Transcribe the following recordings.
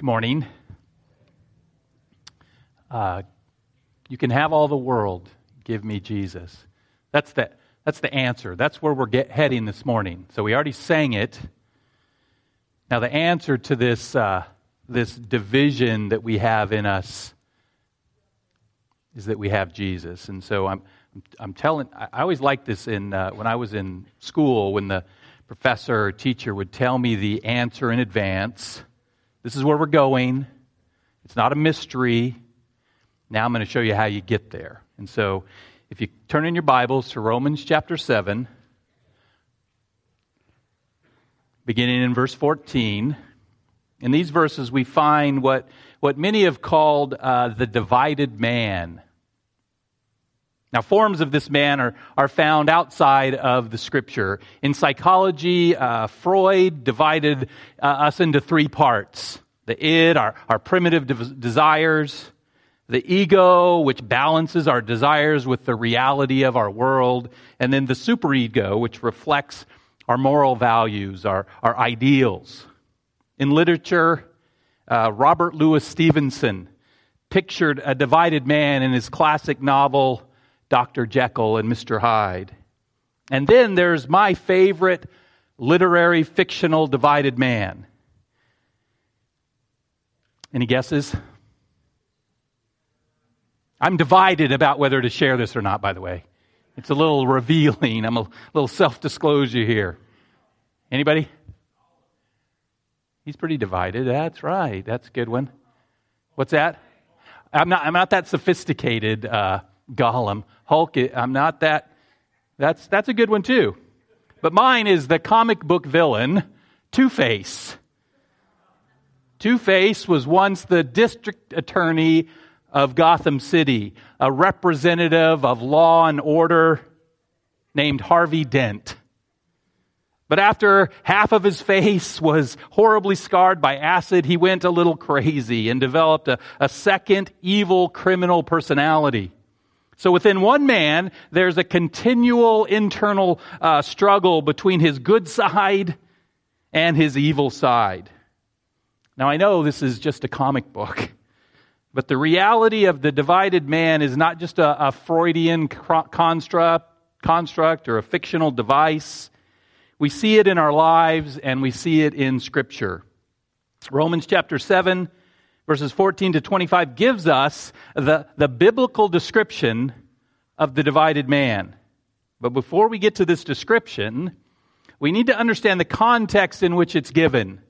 Good morning. Uh, you can have all the world. Give me Jesus. That's the, that's the answer. That's where we're get, heading this morning. So we already sang it. Now, the answer to this, uh, this division that we have in us is that we have Jesus. And so I'm, I'm telling, I always liked this in, uh, when I was in school, when the professor or teacher would tell me the answer in advance this is where we're going. It's not a mystery. Now I'm going to show you how you get there. And so, if you turn in your Bibles to Romans chapter 7, beginning in verse 14, in these verses we find what, what many have called uh, the divided man. Now, forms of this man are, are found outside of the scripture. In psychology, uh, Freud divided uh, us into three parts the id, our, our primitive de- desires, the ego, which balances our desires with the reality of our world, and then the superego, which reflects our moral values, our, our ideals. In literature, uh, Robert Louis Stevenson pictured a divided man in his classic novel, Dr. Jekyll and Mr. Hyde. And then there's my favorite literary fictional divided man. Any guesses? I'm divided about whether to share this or not, by the way. It's a little revealing. I'm a little self disclosure here. Anybody? He's pretty divided. That's right. That's a good one. What's that? I'm not, I'm not that sophisticated, uh, Gollum. Hulk, I'm not that. That's, that's a good one too. But mine is the comic book villain, Two Face. Two Face was once the district attorney of Gotham City, a representative of law and order named Harvey Dent. But after half of his face was horribly scarred by acid, he went a little crazy and developed a, a second evil criminal personality. So within one man, there's a continual internal uh, struggle between his good side and his evil side. Now, I know this is just a comic book, but the reality of the divided man is not just a, a Freudian construct, construct or a fictional device. We see it in our lives and we see it in Scripture. Romans chapter 7 verses 14 to 25 gives us the, the biblical description of the divided man. But before we get to this description, we need to understand the context in which it's given.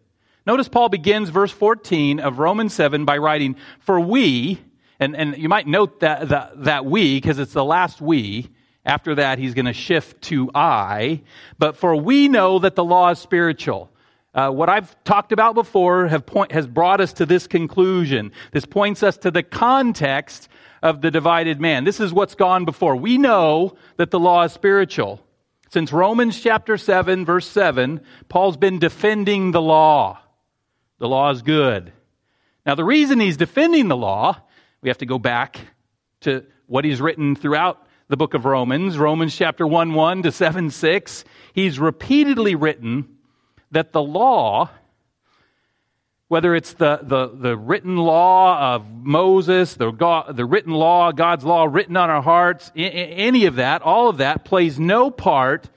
Notice Paul begins verse 14 of Romans 7 by writing, For we, and, and you might note that, that, that we, because it's the last we. After that, he's going to shift to I. But for we know that the law is spiritual uh, what I've talked about before point, has brought us to this conclusion. This points us to the context of the divided man. This is what's gone before. We know that the law is spiritual. Since Romans chapter 7, verse 7, Paul's been defending the law. The law is good. Now, the reason he's defending the law, we have to go back to what he's written throughout the book of Romans, Romans chapter 1 1 to 7 6. He's repeatedly written that the law, whether it's the, the, the written law of Moses, the, God, the written law, God's law written on our hearts, any of that, all of that plays no part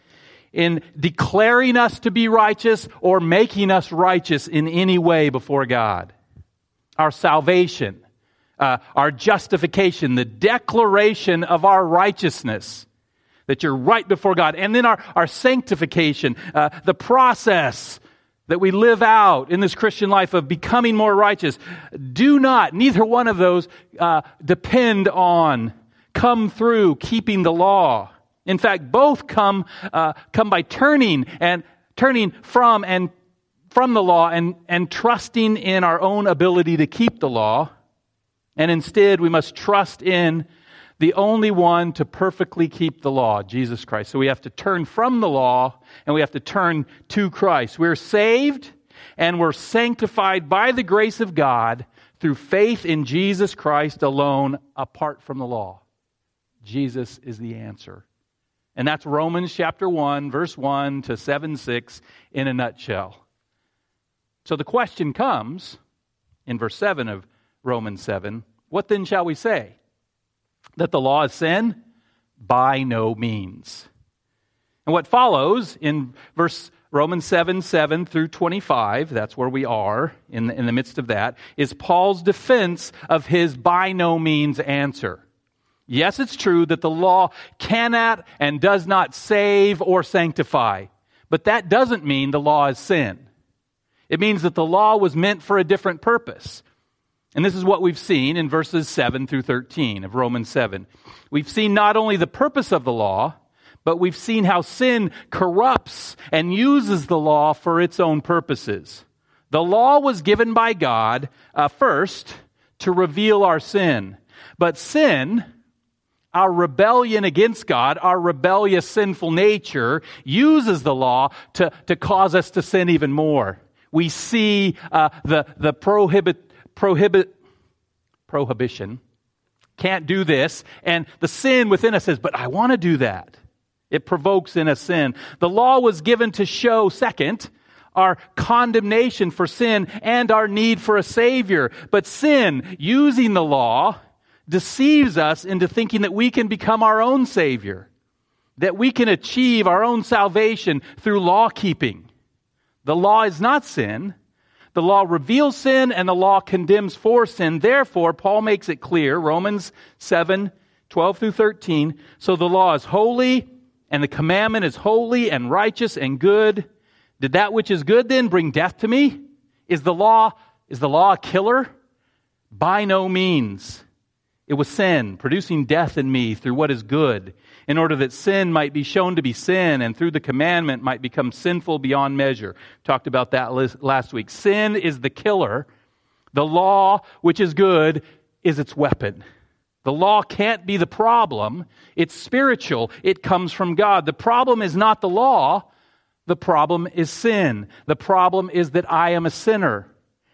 in declaring us to be righteous or making us righteous in any way before God. Our salvation, uh, our justification, the declaration of our righteousness that you're right before God. And then our, our sanctification, uh, the process that we live out in this Christian life of becoming more righteous. Do not, neither one of those, uh, depend on, come through keeping the law. In fact, both come, uh, come by turning and turning from and from the law and, and trusting in our own ability to keep the law. And instead, we must trust in the only one to perfectly keep the law, Jesus Christ. So we have to turn from the law and we have to turn to Christ. We're saved and we're sanctified by the grace of God through faith in Jesus Christ alone, apart from the law. Jesus is the answer. And that's Romans chapter 1, verse 1 to 7 6 in a nutshell. So the question comes in verse 7 of Romans 7. What then shall we say? That the law is sin? By no means. And what follows in verse Romans 7 7 through 25, that's where we are in the, in the midst of that, is Paul's defense of his by no means answer. Yes, it's true that the law cannot and does not save or sanctify, but that doesn't mean the law is sin. It means that the law was meant for a different purpose. And this is what we've seen in verses 7 through 13 of Romans 7. We've seen not only the purpose of the law, but we've seen how sin corrupts and uses the law for its own purposes. The law was given by God uh, first to reveal our sin. But sin, our rebellion against God, our rebellious sinful nature, uses the law to, to cause us to sin even more. We see uh, the, the prohibit, prohibit, prohibition. Can't do this. And the sin within us says, but I want to do that. It provokes in a sin. The law was given to show, second, our condemnation for sin and our need for a Savior. But sin, using the law, deceives us into thinking that we can become our own Savior, that we can achieve our own salvation through law keeping. The law is not sin. The law reveals sin and the law condemns for sin. Therefore, Paul makes it clear, Romans 7, 12 through 13. So the law is holy and the commandment is holy and righteous and good. Did that which is good then bring death to me? Is the law, is the law a killer? By no means. It was sin, producing death in me through what is good, in order that sin might be shown to be sin, and through the commandment might become sinful beyond measure. Talked about that last week. Sin is the killer. The law, which is good, is its weapon. The law can't be the problem. It's spiritual. It comes from God. The problem is not the law. The problem is sin. The problem is that I am a sinner.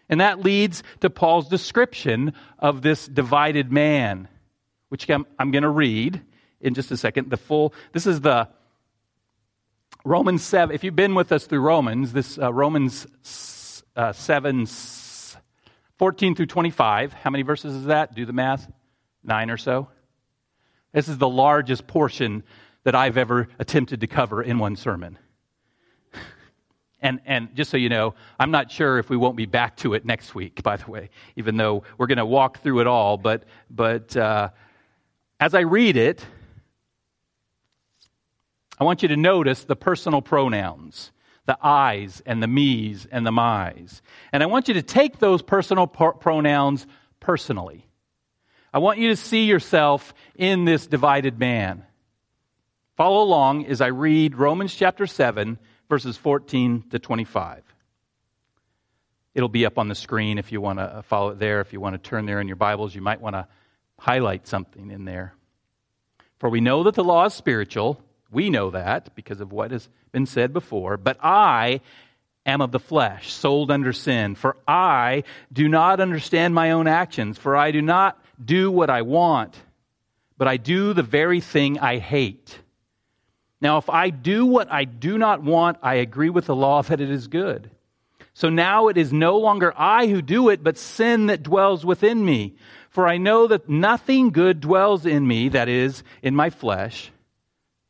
And that leads to Paul's description of this divided man, which I'm, going to read in just a second. The full, this is the Romans 7. If you've been with us through Romans, this uh, Romans uh, 7, 14 through 25. How many verses is that? Do the math nine or so. This is the largest portion that I've ever attempted to cover in one sermon. And, and just so you know, I'm not sure if we won't be back to it next week, by the way, even though we're going to walk through it all. But, but uh, as I read it, I want you to notice the personal pronouns the I's and the me's and the my's. And I want you to take those personal pronouns personally. I want you to see yourself in this divided man. Follow along as I read Romans chapter 7, verses 14 to 25. It'll be up on the screen if you want to uh, follow it there. If you want to turn there in your Bibles, you might want to highlight something in there. For we know that the law is spiritual. We know that because of what has been said before. But I am of the flesh, sold under sin. For I do not understand my own actions, for I do not do what I want, but I do the very thing I hate. Now, if I do what I do not want, I agree with the law that it is good. So now it is no longer I who do it, but sin that dwells within me. For I know that nothing good dwells in me, that is, in my flesh.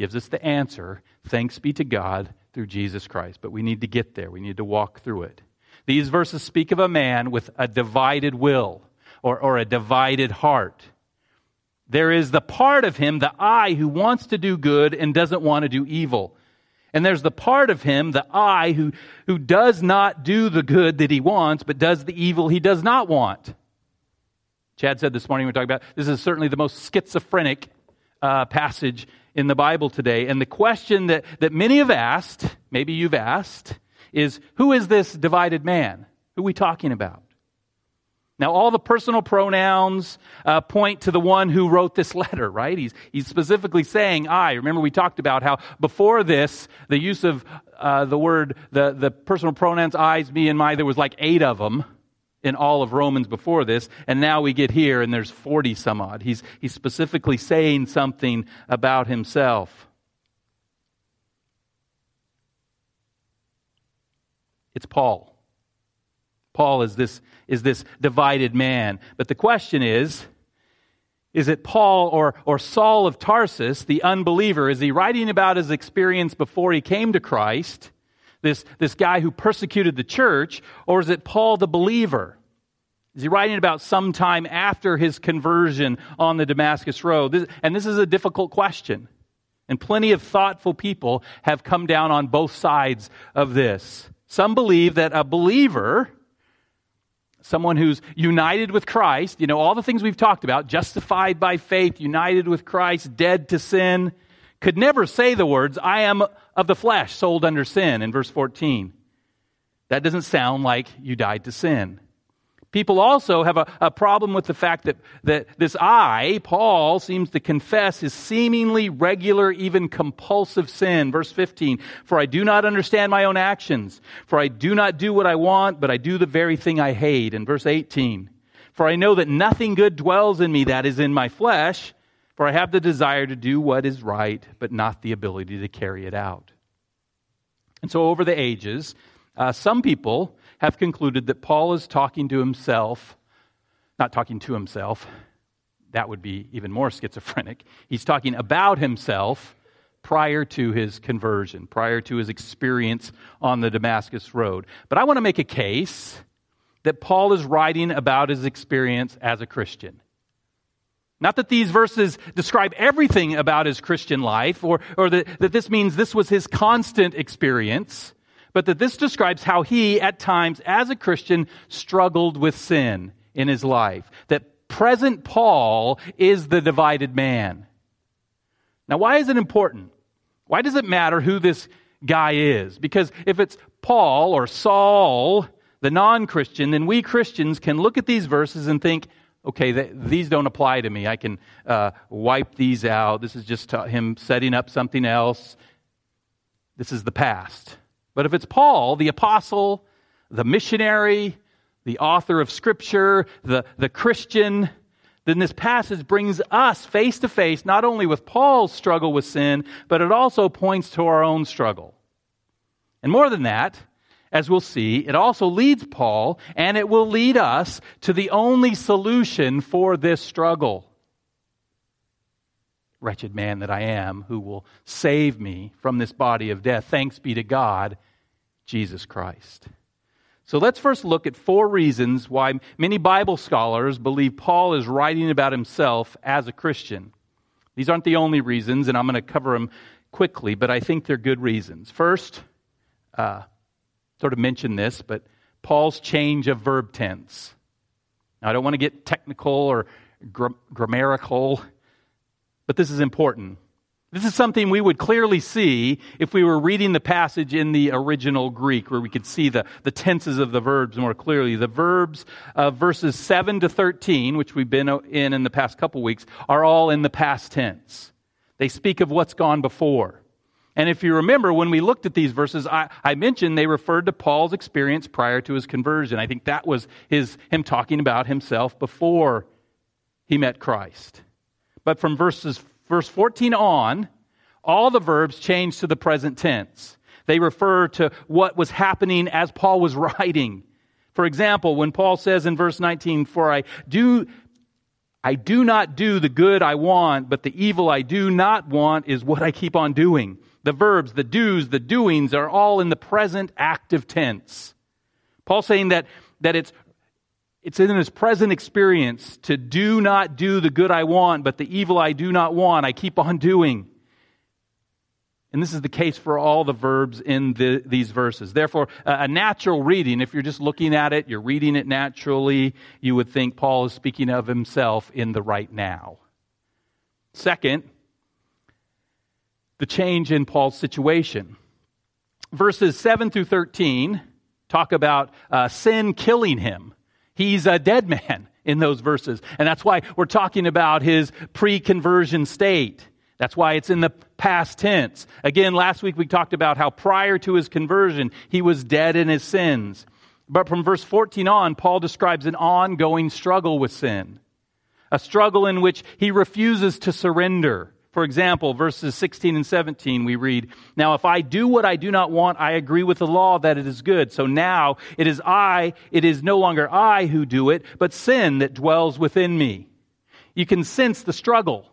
gives us the answer. Thanks be to God through Jesus Christ. But we need to get there, we need to walk through it. These verses speak of a man with a divided will or, or a divided heart. There is the part of him, the I, who wants to do good and doesn't want to do evil. And there's the part of him, the I, who, who does not do the good that he wants, but does the evil he does not want. Chad said this morning we were talking about this is certainly the most schizophrenic uh, passage in the Bible today. And the question that, that many have asked, maybe you've asked, is who is this divided man? Who are we talking about? Now, all the personal pronouns uh, point to the one who wrote this letter, right? He's, he's specifically saying I. Remember, we talked about how before this, the use of uh, the word, the, the personal pronouns I's, me, and my, there was like eight of them in all of Romans before this, and now we get here and there's 40 some odd. He's, he's specifically saying something about himself. It's Paul. Paul is this, is this divided man. But the question is, is it Paul or, or Saul of Tarsus, the unbeliever? Is he writing about his experience before he came to Christ, this, this guy who persecuted the church, or is it Paul the believer? Is he writing about some time after his conversion on the Damascus Road? This, and this is a difficult question. And plenty of thoughtful people have come down on both sides of this. Some believe that a believer someone who's united with Christ, you know, all the things we've talked about, justified by faith, united with Christ, dead to sin, could never say the words, I am of the flesh, sold under sin, in verse 14. That doesn't sound like you died to sin. People also have a, a, problem with the fact that, that this I, Paul, seems to confess his seemingly regular, even compulsive sin. Verse 15, for I do not understand my own actions, for I do not do what I want, but I do the very thing I hate. And verse 18, for I know that nothing good dwells in me that is in my flesh, for I have the desire to do what is right, but not the ability to carry it out. And so over the ages, uh, some people have concluded that Paul is talking to himself, not talking to himself, that would be even more schizophrenic. He's talking about himself prior to his conversion, prior to his experience on the Damascus Road. But I want to make a case that Paul is writing about his experience as a Christian. Not that these verses describe everything about his Christian life, or, or that, that this means this was his constant experience, but that this describes how he, at times, as a Christian, struggled with sin in his life. That present Paul is the divided man. Now, why is it important? Why does it matter who this guy is? Because if it's Paul or Saul, the non Christian, then we Christians can look at these verses and think, okay, th- these don't apply to me. I can uh, wipe these out. This is just him setting up something else. This is the past. But if it's Paul, the apostle, the missionary, the author of Scripture, the, the Christian, then this passage brings us face to face not only with Paul's struggle with sin, but it also points to our own struggle. And more than that, as we'll see, it also leads Paul and it will lead us to the only solution for this struggle wretched man that I am, who will save me from this body of death. Thanks be to God, Jesus Christ. So let's first look at four reasons why many Bible scholars believe Paul is writing about himself as a Christian. These aren't the only reasons, and I'm going to cover them quickly, but I think they're good reasons. First, uh, sort of mention this, but Paul's change of verb tense. Now, I don't want to get technical or grammatical but this is important. This is something we would clearly see if we were reading the passage in the original Greek, where we could see the, the tenses of the verbs more clearly. The verbs of verses 7 to 13, which we've been in in the past couple weeks, are all in the past tense. They speak of what's gone before. And if you remember, when we looked at these verses, I, I, mentioned they referred to Paul's experience prior to his conversion. I think that was his, him talking about himself before he met Christ. But from verses, verse 14 on, all the verbs change to the present tense. They refer to what was happening as Paul was writing. For example, when Paul says in verse 19, For I do, I do not do the good I want, but the evil I do not want is what I keep on doing. The verbs, the do's, the doings are all in the present active tense. Paul saying that, that it's it's in his present experience to do not do the good I want, but the evil I do not want, I keep on doing. And this is the case for all the verbs in the, these verses. Therefore, a natural reading, if you're just looking at it, you're reading it naturally, you would think Paul is speaking of himself in the right now. Second, the change in Paul's situation. Verses 7 through 13 talk about uh, sin killing him. He's a dead man in those verses. And that's why we're talking about his pre conversion state. That's why it's in the past tense. Again, last week we talked about how prior to his conversion, he was dead in his sins. But from verse 14 on, Paul describes an ongoing struggle with sin, a struggle in which he refuses to surrender. For example, verses 16 and 17, we read, Now if I do what I do not want, I agree with the law that it is good. So now it is I, it is no longer I who do it, but sin that dwells within me. You can sense the struggle.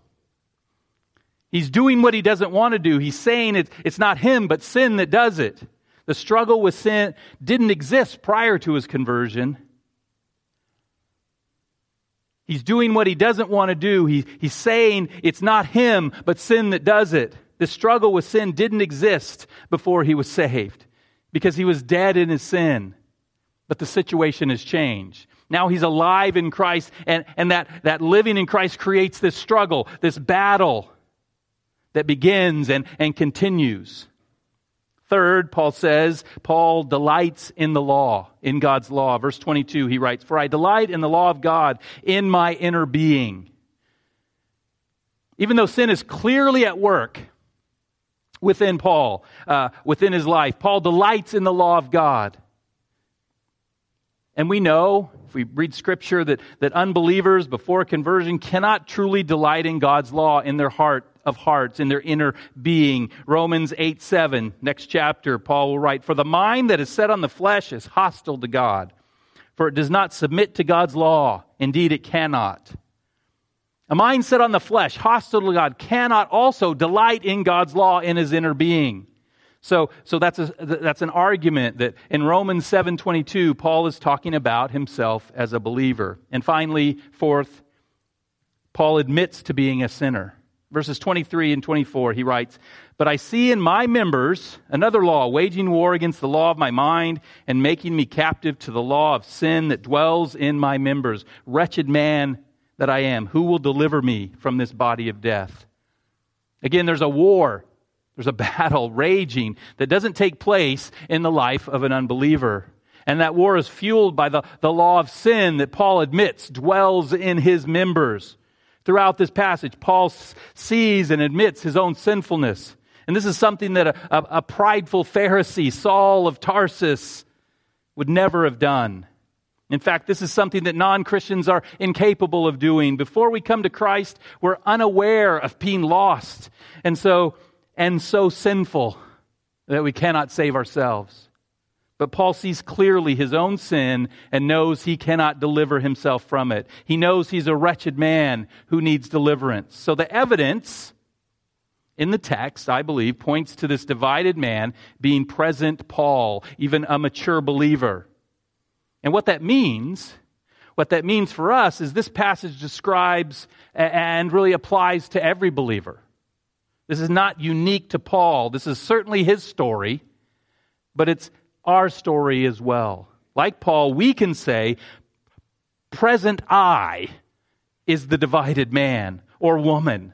He's doing what he doesn't want to do. He's saying it, it's not him, but sin that does it. The struggle with sin didn't exist prior to his conversion. He's doing what he doesn't want to do. He, he's saying it's not him, but sin that does it. The struggle with sin didn't exist before he was saved because he was dead in his sin. But the situation has changed. Now he's alive in Christ, and, and that, that living in Christ creates this struggle, this battle that begins and, and continues. Third, Paul says, Paul delights in the law, in God's law. Verse 22, he writes, For I delight in the law of God in my inner being. Even though sin is clearly at work within Paul, uh, within his life, Paul delights in the law of God. And we know, if we read scripture, that, that unbelievers before conversion cannot truly delight in God's law in their heart of hearts, in their inner being. Romans 8 7, next chapter, Paul will write, For the mind that is set on the flesh is hostile to God, for it does not submit to God's law. Indeed, it cannot. A mind set on the flesh, hostile to God, cannot also delight in God's law in his inner being. So, so that's, a, that's an argument that in Romans 7.22, Paul is talking about himself as a believer. And finally, fourth, Paul admits to being a sinner. Verses 23 and 24, he writes, But I see in my members another law, waging war against the law of my mind and making me captive to the law of sin that dwells in my members. Wretched man that I am, who will deliver me from this body of death? Again, there's a war, there's a battle raging that doesn't take place in the life of an unbeliever. And that war is fueled by the, the law of sin that Paul admits dwells in his members. Throughout this passage, Paul sees and admits his own sinfulness. And this is something that a, a, a prideful Pharisee, Saul of Tarsus, would never have done. In fact, this is something that non Christians are incapable of doing. Before we come to Christ, we're unaware of being lost and so, and so sinful that we cannot save ourselves. But Paul sees clearly his own sin and knows he cannot deliver himself from it. He knows he's a wretched man who needs deliverance. So the evidence in the text, I believe, points to this divided man being present Paul, even a mature believer. And what that means, what that means for us is this passage describes and really applies to every believer. This is not unique to Paul. This is certainly his story, but it's our story as well. Like Paul, we can say, present I is the divided man or woman.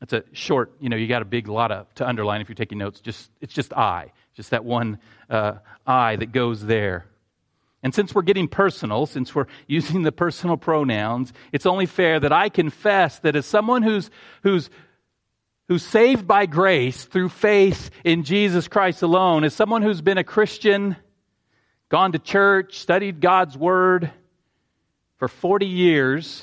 That's a short, you know, you got a big lot of, to underline if you're taking notes. Just It's just I, just that one uh, I that goes there. And since we're getting personal, since we're using the personal pronouns, it's only fair that I confess that as someone who's, who's who's saved by grace through faith in Jesus Christ alone, is someone who's been a Christian, gone to church, studied God's Word for 40 years,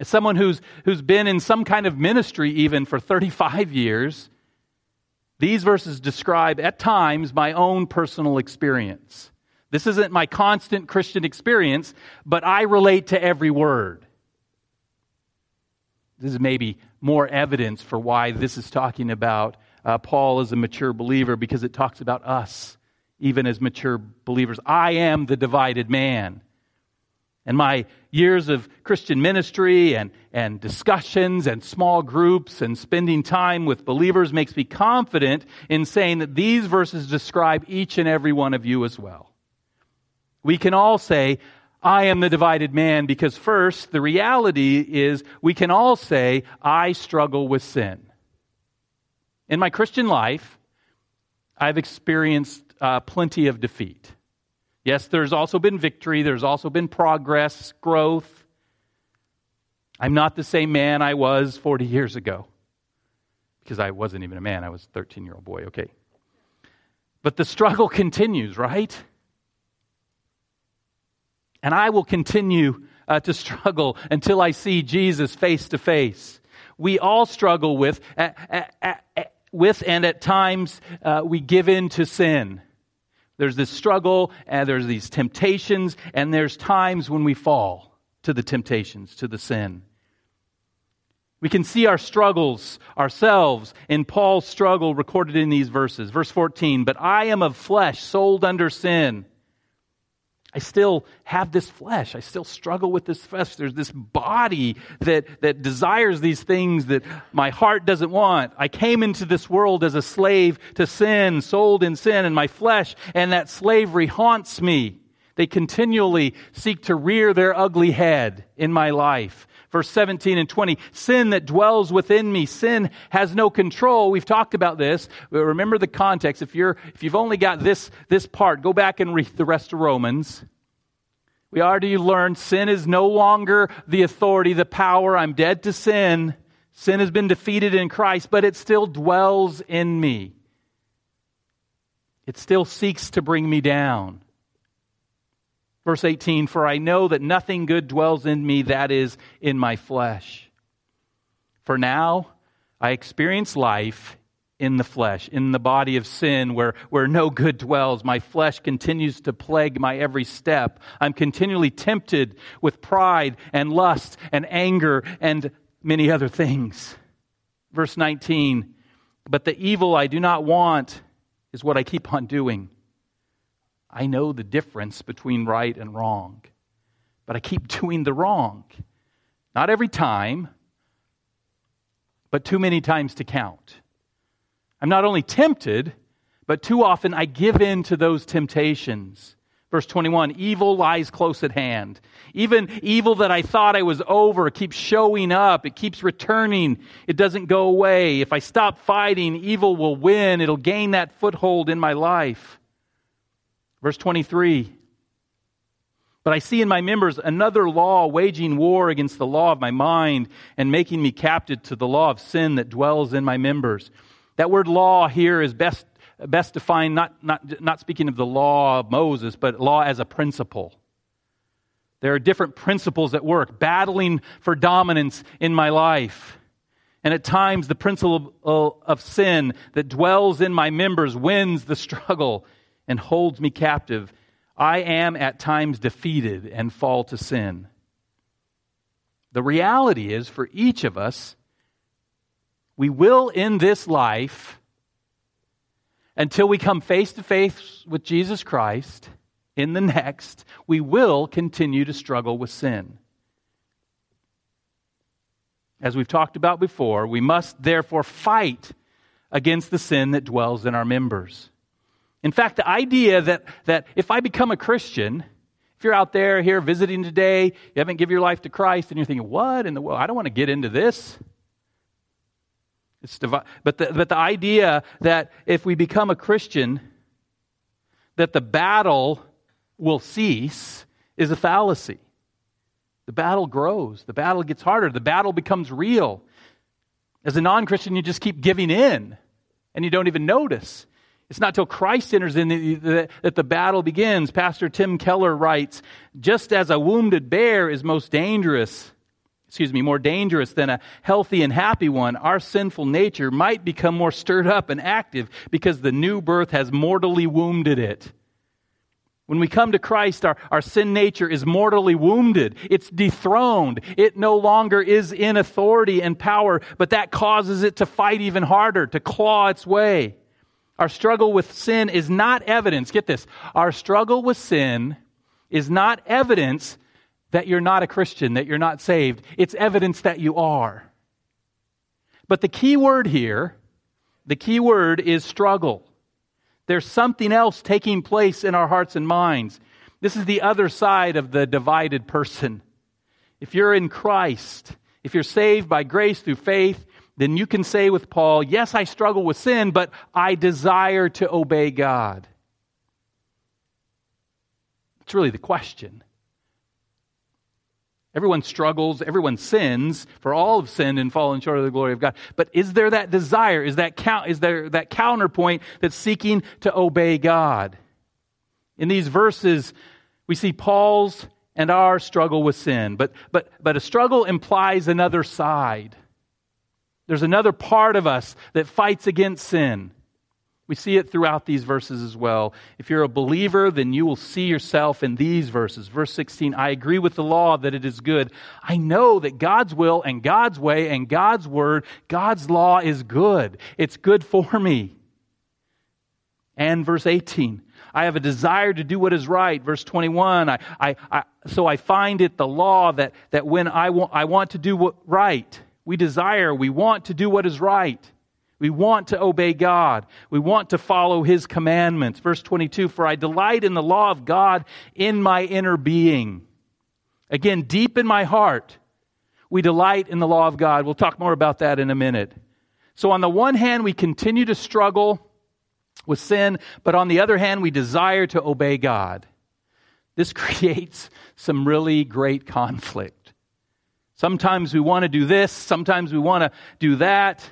as someone who's, who's been in some kind of ministry even for 35 years, these verses describe at times my own personal experience. This isn't my constant Christian experience, but I relate to every word. This is maybe more evidence for why this is talking about uh, Paul as a mature believer because it talks about us even as mature believers. I am the divided man. And my years of Christian ministry and, and discussions and small groups and spending time with believers makes me confident in saying that these verses describe each and every one of you as well. We can all say, I am the divided man because first, the reality is we can all say, I struggle with sin. In my Christian life, I've experienced uh, plenty of defeat. Yes, there's also been victory, there's also been progress, growth. I'm not the same man I was 40 years ago because I wasn't even a man, I was a 13 year old boy, okay. But the struggle continues, right? And I will continue uh, to struggle until I see Jesus face to face. We all struggle with, with and at times uh, we give in to sin. There's this struggle, and there's these temptations, and there's times when we fall to the temptations, to the sin. We can see our struggles ourselves in Paul's struggle recorded in these verses. Verse 14, but I am of flesh, sold under sin. I still have this flesh. I still struggle with this flesh. There's this body that, that desires these things that my heart doesn't want. I came into this world as a slave to sin, sold in sin, and my flesh and that slavery haunts me. They continually seek to rear their ugly head in my life. Verse 17 and 20, sin that dwells within me, sin has no control. We've talked about this. But Remember the context. If you're, if you've only got this, this part, go back and read the rest of Romans. We already learned sin is no longer the authority, the power. I'm dead to sin. Sin has been defeated in Christ, but it still dwells in me. It still seeks to bring me down. Verse 18, for I know that nothing good dwells in me, that is, in my flesh. For now, I experience life in the flesh, in the body of sin where, where no good dwells. My flesh continues to plague my every step. I'm continually tempted with pride and lust and anger and many other things. Verse 19, but the evil I do not want is what I keep on doing. I know the difference between right and wrong, but I keep doing the wrong. Not every time, but too many times to count. I'm not only tempted, but too often I give in to those temptations. Verse 21 Evil lies close at hand. Even evil that I thought I was over keeps showing up. It keeps returning. It doesn't go away. If I stop fighting, evil will win. It'll gain that foothold in my life. Verse 23 But I see in my members another law waging war against the law of my mind and making me captive to the law of sin that dwells in my members. That word law here is best, best defined, not, not, not speaking of the law of Moses, but law as a principle. There are different principles at work, battling for dominance in my life. And at times, the principle of sin that dwells in my members wins the struggle and holds me captive, I am at times defeated and fall to sin. The reality is, for each of us, we will in this life, until we come face to face with Jesus Christ in the next, we will continue to struggle with sin. As we've talked about before, we must therefore fight against the sin that dwells in our members. In fact, the idea that, that if I become a Christian, if you're out there here visiting today, you haven't given your life to Christ, and you're thinking, what in the world? I don't want to get into this. It's divi- but, the, but the idea that if we become a Christian, that the battle will cease is a fallacy. The battle grows, the battle gets harder, the battle becomes real. As a non Christian, you just keep giving in and you don't even notice. It's not till Christ enters in that the battle begins. Pastor Tim Keller writes, just as a wounded bear is most dangerous, excuse me, more dangerous than a healthy and happy one, our sinful nature might become more stirred up and active because the new birth has mortally wounded it. When we come to Christ, our, our sin nature is mortally wounded. It's dethroned. It no longer is in authority and power, but that causes it to fight even harder, to claw its way. Our struggle with sin is not evidence. Get this. Our struggle with sin is not evidence that you're not a Christian, that you're not saved. It's evidence that you are. But the key word here, the key word is struggle. There's something else taking place in our hearts and minds. This is the other side of the divided person. If you're in Christ, if you're saved by grace through faith, then you can say with Paul, Yes, I struggle with sin, but I desire to obey God. It's really the question. Everyone struggles, everyone sins, for all have sinned and fallen short of the glory of God. But is there that desire? Is that count, is there that counterpoint that's seeking to obey God? In these verses, we see Paul's and our struggle with sin. But but but a struggle implies another side. There's another part of us that fights against sin. We see it throughout these verses as well. If you're a believer, then you will see yourself in these verses. Verse 16, I agree with the law that it is good. I know that God's will and God's way and God's word, God's law is good. It's good for me. And verse 18, I have a desire to do what is right. Verse 21, I, I, I so I find it the law that, that when I want, I want to do what right, we desire, we want to do what is right. We want to obey God. We want to follow His commandments. Verse 22 For I delight in the law of God in my inner being. Again, deep in my heart, we delight in the law of God. We'll talk more about that in a minute. So, on the one hand, we continue to struggle with sin, but on the other hand, we desire to obey God. This creates some really great conflict. Sometimes we want to do this, sometimes we want to do that.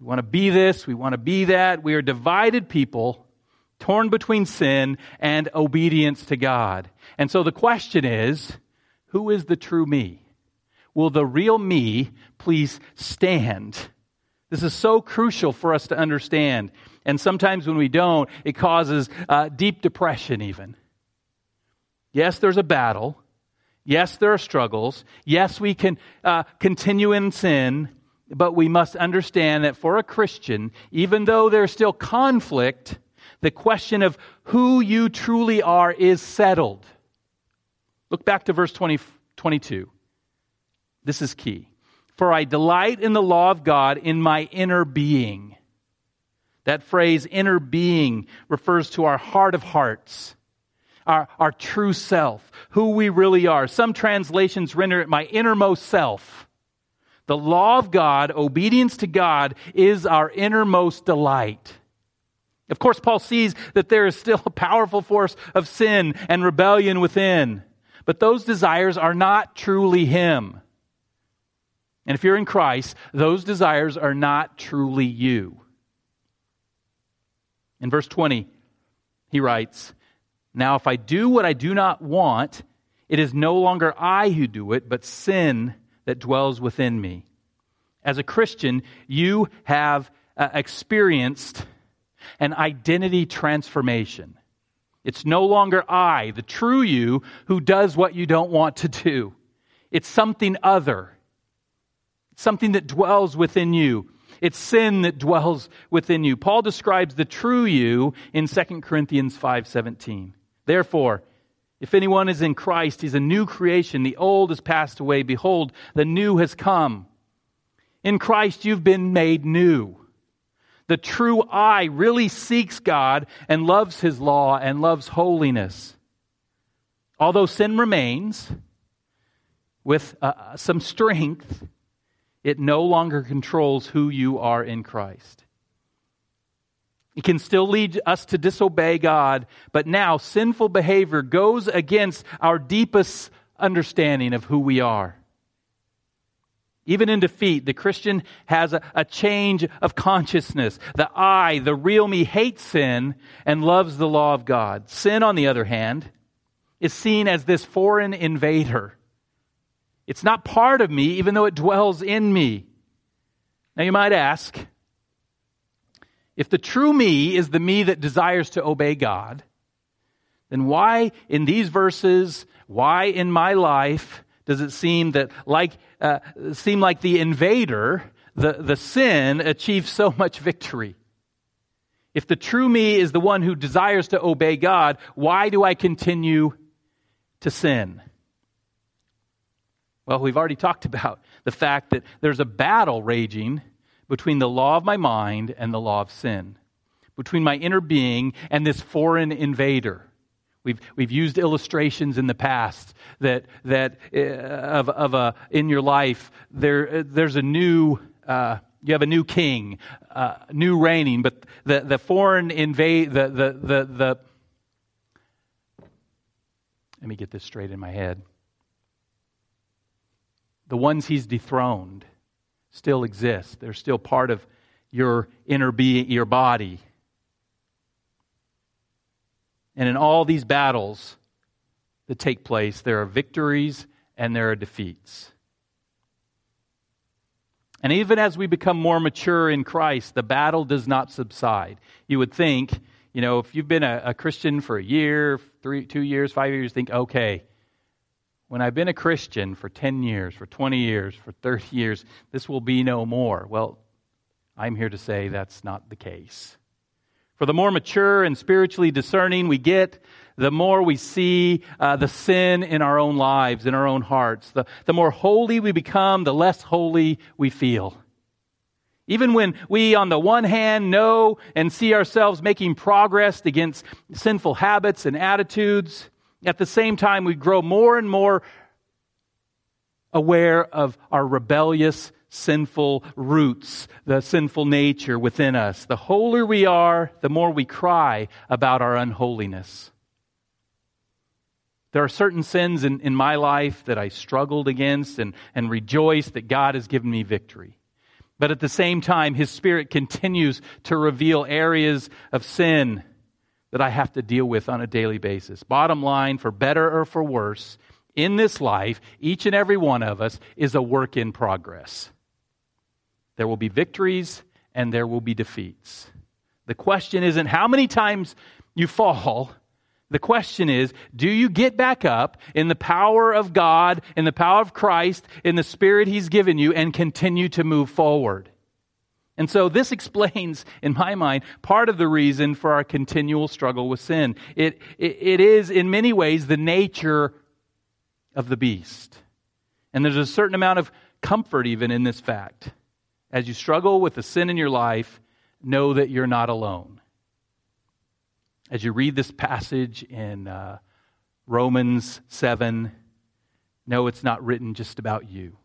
We want to be this, we want to be that. We are divided people, torn between sin and obedience to God. And so the question is who is the true me? Will the real me please stand? This is so crucial for us to understand. And sometimes when we don't, it causes uh, deep depression, even. Yes, there's a battle. Yes, there are struggles. Yes, we can uh, continue in sin. But we must understand that for a Christian, even though there's still conflict, the question of who you truly are is settled. Look back to verse 20, 22. This is key. For I delight in the law of God in my inner being. That phrase, inner being, refers to our heart of hearts, our, our true self, who we really are. Some translations render it my innermost self. The law of God, obedience to God, is our innermost delight. Of course, Paul sees that there is still a powerful force of sin and rebellion within, but those desires are not truly Him. And if you're in Christ, those desires are not truly you. In verse 20, he writes, Now if I do what I do not want, it is no longer I who do it, but sin that dwells within me. As a Christian, you have uh, experienced an identity transformation. It's no longer I, the true you, who does what you don't want to do. It's something other, something that dwells within you. It's sin that dwells within you. Paul describes the true you in 2 Corinthians 5:17. Therefore, if anyone is in Christ, he's a new creation. The old has passed away. Behold, the new has come. In Christ, you've been made new. The true I really seeks God and loves his law and loves holiness. Although sin remains with uh, some strength, it no longer controls who you are in Christ. It can still lead us to disobey God, but now sinful behavior goes against our deepest understanding of who we are. Even in defeat, the Christian has a, a, change of consciousness. The I, the real me, hates sin and loves the law of God. Sin, on the other hand, is seen as this foreign invader. It's not part of me, even though it dwells in me. Now you might ask, if the true me is the me that desires to obey God, then why in these verses, why in my life does it seem that like uh, seem like the invader, the, the sin achieves so much victory? If the true me is the one who desires to obey God, why do I continue to sin? Well, we've already talked about the fact that there's a battle raging between the law of my mind and the law of sin, between my inner being and this foreign invader. We've, we've used illustrations in the past that, that uh, of, of a, in your life, there, there's a new, uh, you have a new king, uh, new reigning, but the, the foreign invade, the, the, the, the, let me get this straight in my head the ones he's dethroned still exist. They're still part of your inner being, your body. And in all these battles that take place, there are victories and there are defeats. And even as we become more mature in Christ, the battle does not subside. You would think, you know, if you've been a, a Christian for a year, three, two years, five years, think, okay, when I've been a Christian for 10 years, for 20 years, for 30 years, this will be no more. Well, I'm here to say that's not the case. For the more mature and spiritually discerning we get, the more we see uh, the sin in our own lives, in our own hearts. The, the more holy we become, the less holy we feel. Even when we, on the one hand, know and see ourselves making progress against sinful habits and attitudes, at the same time, we grow more and more aware of our rebellious, sinful roots, the sinful nature within us. The holier we are, the more we cry about our unholiness. There are certain sins in, in my life that I struggled against and, and rejoice that God has given me victory. But at the same time, His Spirit continues to reveal areas of sin that I have to deal with on a daily basis. Bottom line, for better or for worse, in this life, each and every one of us is a work in progress. There will be victories and there will be defeats. The question isn't how many times you fall. The question is, do you get back up in the power of God, in the power of Christ, in the Spirit He's given you, and continue to move forward? And so this explains, in my mind, part of the reason for our continual struggle with sin. It, it, it is, in many ways, the nature of the beast. And there's a certain amount of comfort even in this fact. As you struggle with the sin in your life, know that you're not alone. As you read this passage in uh, Romans 7, know it's not written just about you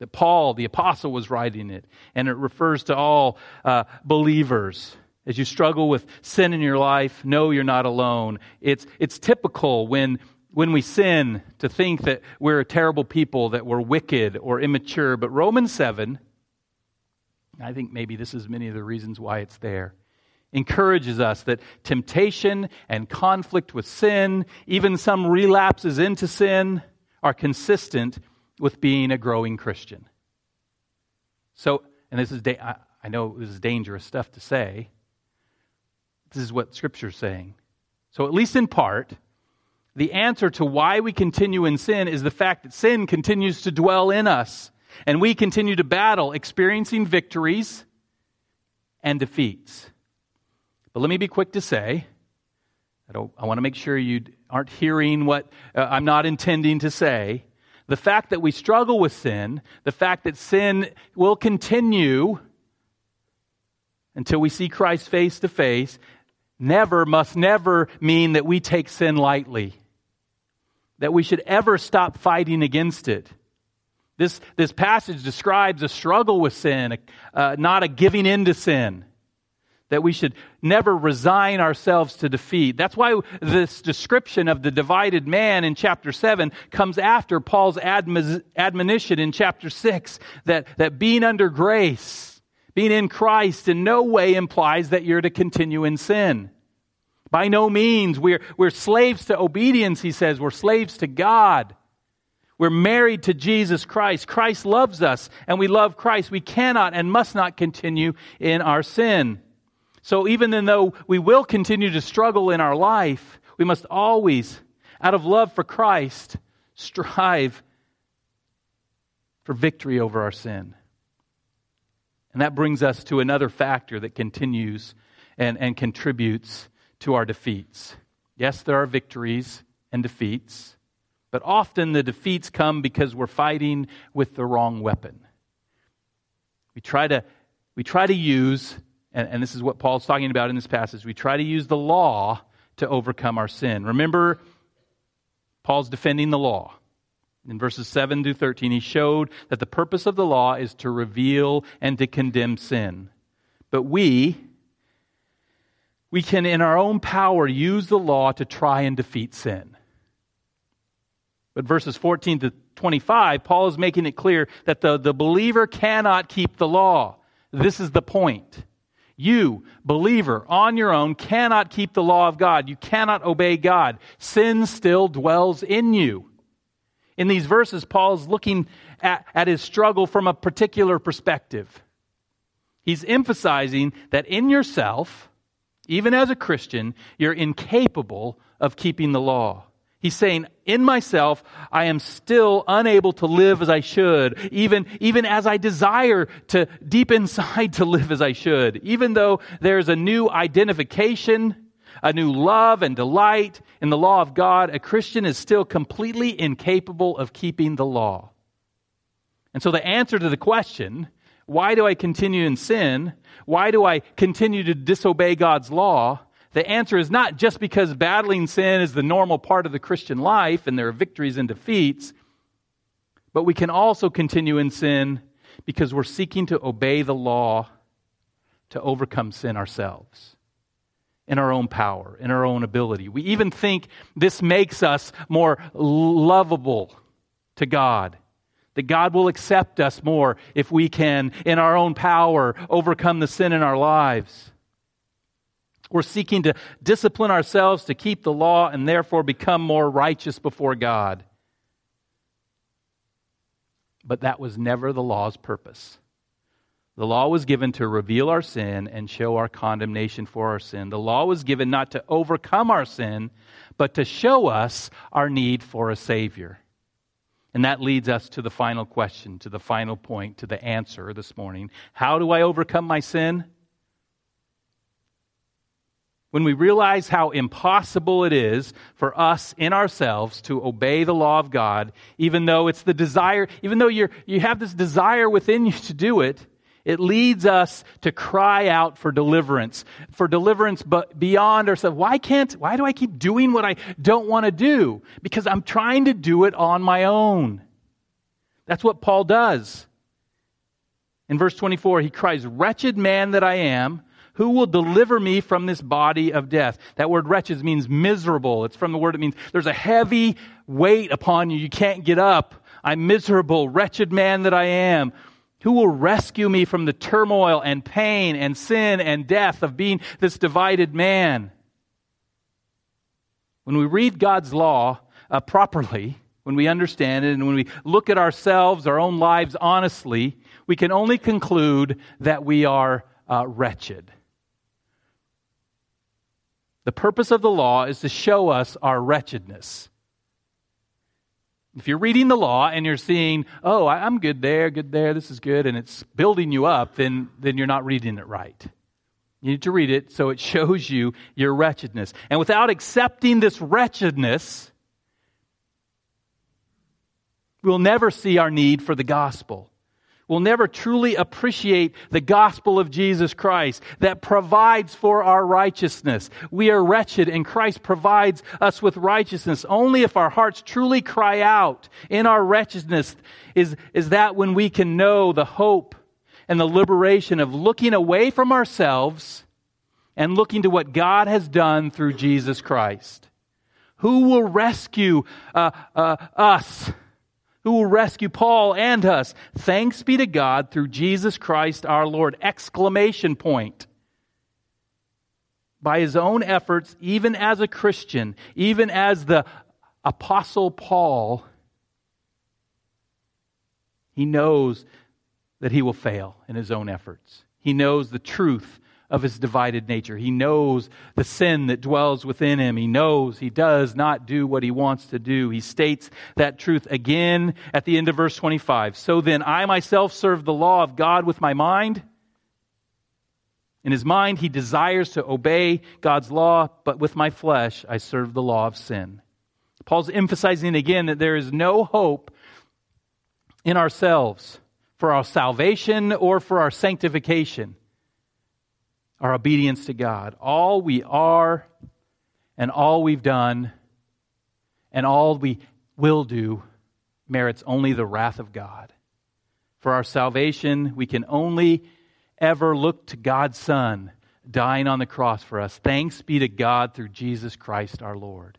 that Paul, the apostle, was writing it. And it refers to all uh, believers. As you struggle with sin in your life, know you're not alone. It's, it's typical when, when we sin to think that we're a terrible people, that we're wicked or immature. But Romans 7, I think maybe this is many of the reasons why it's there, encourages us that temptation and conflict with sin, even some relapses into sin, are consistent with being a growing Christian. So, and this is, da- I know this is dangerous stuff to say. This is what Scripture's saying. So, at least in part, the answer to why we continue in sin is the fact that sin continues to dwell in us. And we continue to battle, experiencing victories and defeats. But let me be quick to say, I, don't, I want to make sure you aren't hearing what uh, I'm not intending to say the fact that we struggle with sin, the fact that sin will continue until we see Christ face to face, never, must never mean that we take sin lightly, that we should ever stop fighting against it. This, this passage describes a struggle with sin, uh, not a giving in to sin that we should never resign ourselves to defeat. That's why this description of the divided man in chapter 7 comes after Paul's admonition in chapter 6 that, that being under grace, being in Christ, in no way implies that you're to continue in sin. By no means. We're, we're slaves to obedience, he says. We're slaves to God. We're married to Jesus Christ. Christ loves us, and we love Christ. We cannot and must not continue in our sin. So even though we will continue to struggle in our life, we must always, out of love for Christ, strive for victory over our sin. And that brings us to another factor that continues and, and contributes to our defeats. Yes, there are victories and defeats, but often the defeats come because we're fighting with the wrong weapon. We try to, we try to use, and, and this is what Paul's talking about in this passage, we try to use the law to overcome our sin. Remember, Paul's defending the law. In verses 7 to 13, he showed that the purpose of the law is to reveal and to condemn sin. But we, we can, in our own power, use the law to try and defeat sin. But verses 14 to 25, Paul is making it clear that the, the believer cannot keep the law. This is the point. You, believer, on your own, cannot keep the law of God. You cannot obey God. Sin still dwells in you. In these verses, Paul is looking at, at his struggle from a particular perspective. He's emphasizing that in yourself, even as a Christian, you're incapable of keeping the law. He's saying, in myself, I am still unable to live as I should, even, even as I desire to deep inside to live as I should. Even though there's a new identification, a new love and delight in the law of God, a Christian is still completely incapable of keeping the law. And so the answer to the question, why do I continue in sin? Why do I continue to disobey God's law? The answer is not just because battling sin is the normal part of the Christian life and there are victories and defeats, but we can also continue in sin because we're seeking to obey the law to overcome sin ourselves in our own power, in our own ability. We even think this makes us more lovable to God. That God will accept us more if we can, in our own power, overcome the sin in our lives. We're seeking to discipline ourselves to keep the law and therefore become more righteous before God. But that was never the law's purpose. The law was given to reveal our sin and show our condemnation for our sin. The law was given not to overcome our sin, but to show us our need for a Savior. And that leads us to the final question, to the final point, to the answer this morning. How do I overcome my sin? When we realize how impossible it is for us in ourselves to obey the law of God, even though it's the desire, even though you're, you have this desire within you to do it, it leads us to cry out for deliverance, for deliverance but beyond ourselves. Why can't, why do I keep doing what I don't want to do? Because I'm trying to do it on my own. That's what Paul does. In verse 24, he cries, Wretched man that I am, who will deliver me from this body of death? That word wretched means miserable. It's from the word it means there's a heavy weight upon you. You can't get up. I'm miserable, wretched man that I am. Who will rescue me from the turmoil and pain and sin and death of being this divided man? When we read God's law uh, properly, when we understand it, and when we look at ourselves, our own lives honestly, we can only conclude that we are uh, wretched. The purpose of the law is to show us our wretchedness. If you're reading the law and you're seeing, oh, I'm good there, good there, this is good, and it's building you up, then, then you're not reading it right. You need to read it so it shows you your wretchedness. And without accepting this wretchedness, we'll never see our need for the gospel will never truly appreciate the gospel of Jesus Christ that provides for our righteousness. We are wretched and Christ provides us with righteousness. Only if our hearts truly cry out in our wretchedness is, is that when we can know the hope and the liberation of looking away from ourselves and looking to what God has done through Jesus Christ. Who will rescue uh, uh, us who will rescue Paul and us. Thanks be to God through Jesus Christ our Lord. Exclamation point. By his own efforts, even as a Christian, even as the Apostle Paul, he knows that he will fail in his own efforts. He knows the truth of his divided nature. He knows the sin that dwells within him. He knows he does not do what he wants to do. He states that truth again at the end of verse 25. So then, I myself serve the law of God with my mind. In his mind, he desires to obey God's law, but with my flesh, I serve the law of sin. Paul's emphasizing again that there is no hope in ourselves for our salvation or for our sanctification, our obedience to God. All we are and all we've done and all we will do merits only the wrath of God. For our salvation, we can only ever look to God's Son dying on the cross for us. Thanks be to God through Jesus Christ our Lord.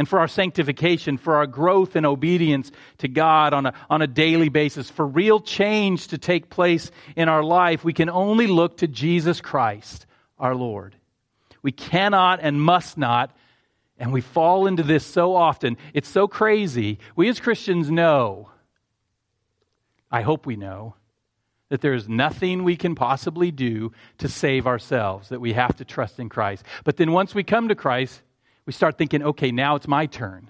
And for our sanctification, for our growth in obedience to God on a, on a daily basis, for real change to take place in our life, we can only look to Jesus Christ our Lord. We cannot and must not, and we fall into this so often. It's so crazy. We as Christians know, I hope we know, that there is nothing we can possibly do to save ourselves, that we have to trust in Christ. But then once we come to Christ, we start thinking, okay, now it's my turn.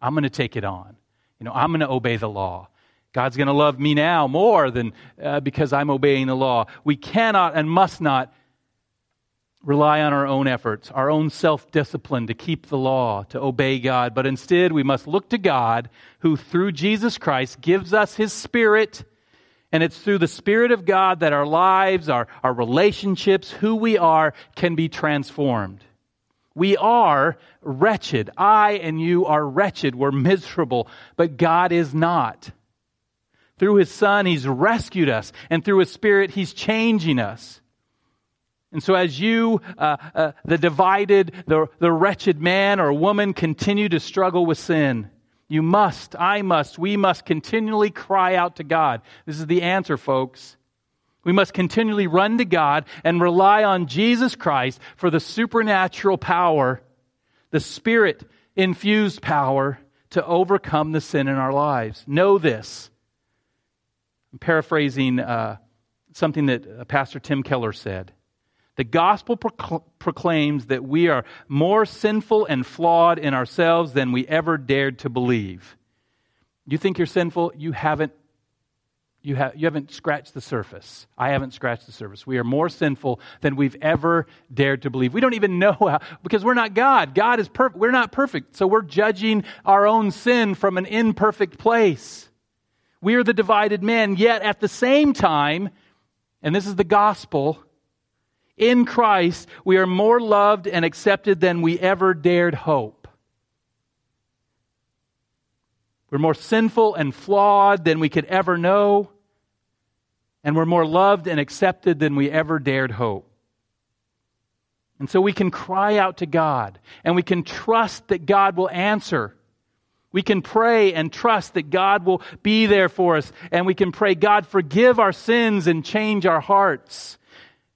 I'm going to take it on. You know, I'm going to obey the law. God's going to love me now more than uh, because I'm obeying the law. We cannot and must not rely on our own efforts, our own self discipline to keep the law, to obey God, but instead we must look to God who, through Jesus Christ, gives us his Spirit and it's through the Spirit of God that our lives, our, our relationships, who we are, can be transformed. We are wretched. I and you are wretched. We're miserable, but God is not. Through His Son, He's rescued us, and through His Spirit, He's changing us. And so, as you, uh, uh, the divided, the, the wretched man or woman, continue to struggle with sin, you must, I must, we must continually cry out to God. This is the answer, folks. We must continually run to God and rely on Jesus Christ for the supernatural power, the spirit infused power to overcome the sin in our lives. Know this. I'm paraphrasing uh, something that uh, Pastor Tim Keller said. The gospel proclaims that we are more sinful and flawed in ourselves than we ever dared to believe. You think you're sinful? You haven't. You, have, you haven't scratched the surface. I haven't scratched the surface. We are more sinful than we've ever dared to believe. We don't even know how, because we're not God. God is perfect. We're not perfect. So we're judging our own sin from an imperfect place. We are the divided men, yet at the same time, and this is the gospel, in Christ, we are more loved and accepted than we ever dared hope. We're more sinful and flawed than we could ever know. And we're more loved and accepted than we ever dared hope. And so we can cry out to God and we can trust that God will answer. We can pray and trust that God will be there for us. And we can pray, God, forgive our sins and change our hearts.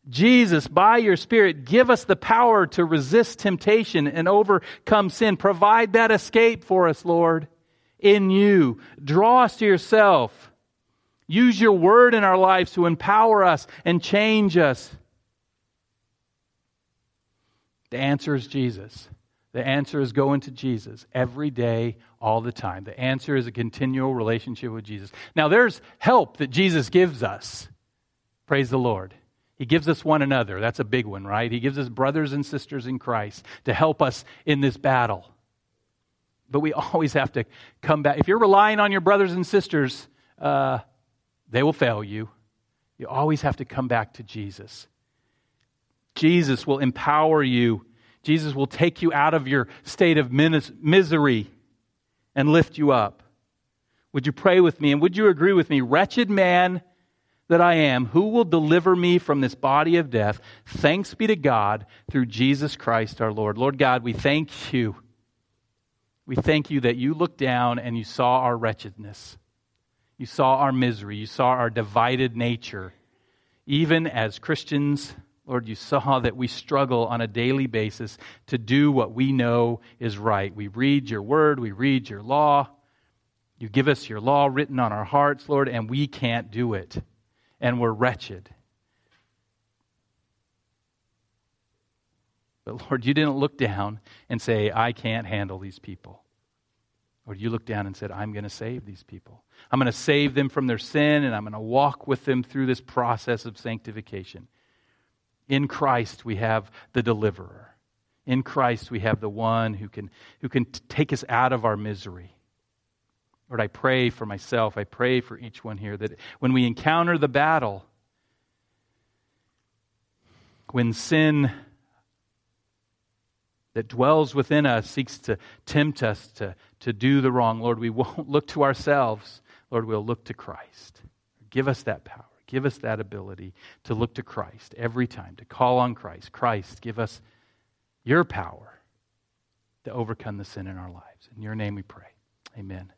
Jesus, by your Spirit, give us the power to resist temptation and overcome sin. Provide that escape for us, Lord, in you. Draw us to yourself. Use your word in our lives to empower us and change us. The answer is Jesus. The answer is going to Jesus every day, all the time. The answer is a continual relationship with Jesus. Now, there's help that Jesus gives us. Praise the Lord. He gives us one another. That's a big one, right? He gives us brothers and sisters in Christ to help us in this battle. But we always have to come back. If you're relying on your brothers and sisters, uh, they will fail you. You always have to come back to Jesus. Jesus will empower you. Jesus will take you out of your state of misery and lift you up. Would you pray with me? And would you agree with me? Wretched man that I am, who will deliver me from this body of death? Thanks be to God through Jesus Christ our Lord. Lord God, we thank you. We thank you that you looked down and you saw our wretchedness. You saw our misery. You saw our divided nature. Even as Christians, Lord, you saw that we struggle on a daily basis to do what we know is right. We read your word, we read your law. You give us your law written on our hearts, Lord, and we can't do it and we're wretched. But Lord, you didn't look down and say, I can't handle these people. Lord, you looked down and said, I'm going to save these people. I'm going to save them from their sin, and I'm going to walk with them through this process of sanctification. In Christ, we have the deliverer. In Christ, we have the one who can, who can take us out of our misery. Lord, I pray for myself. I pray for each one here that when we encounter the battle, when sin that dwells within us seeks to tempt us to, to do the wrong, Lord, we won't look to ourselves. Lord, we'll look to Christ. Give us that power. Give us that ability to look to Christ every time, to call on Christ. Christ, give us your power to overcome the sin in our lives. In your name we pray. Amen.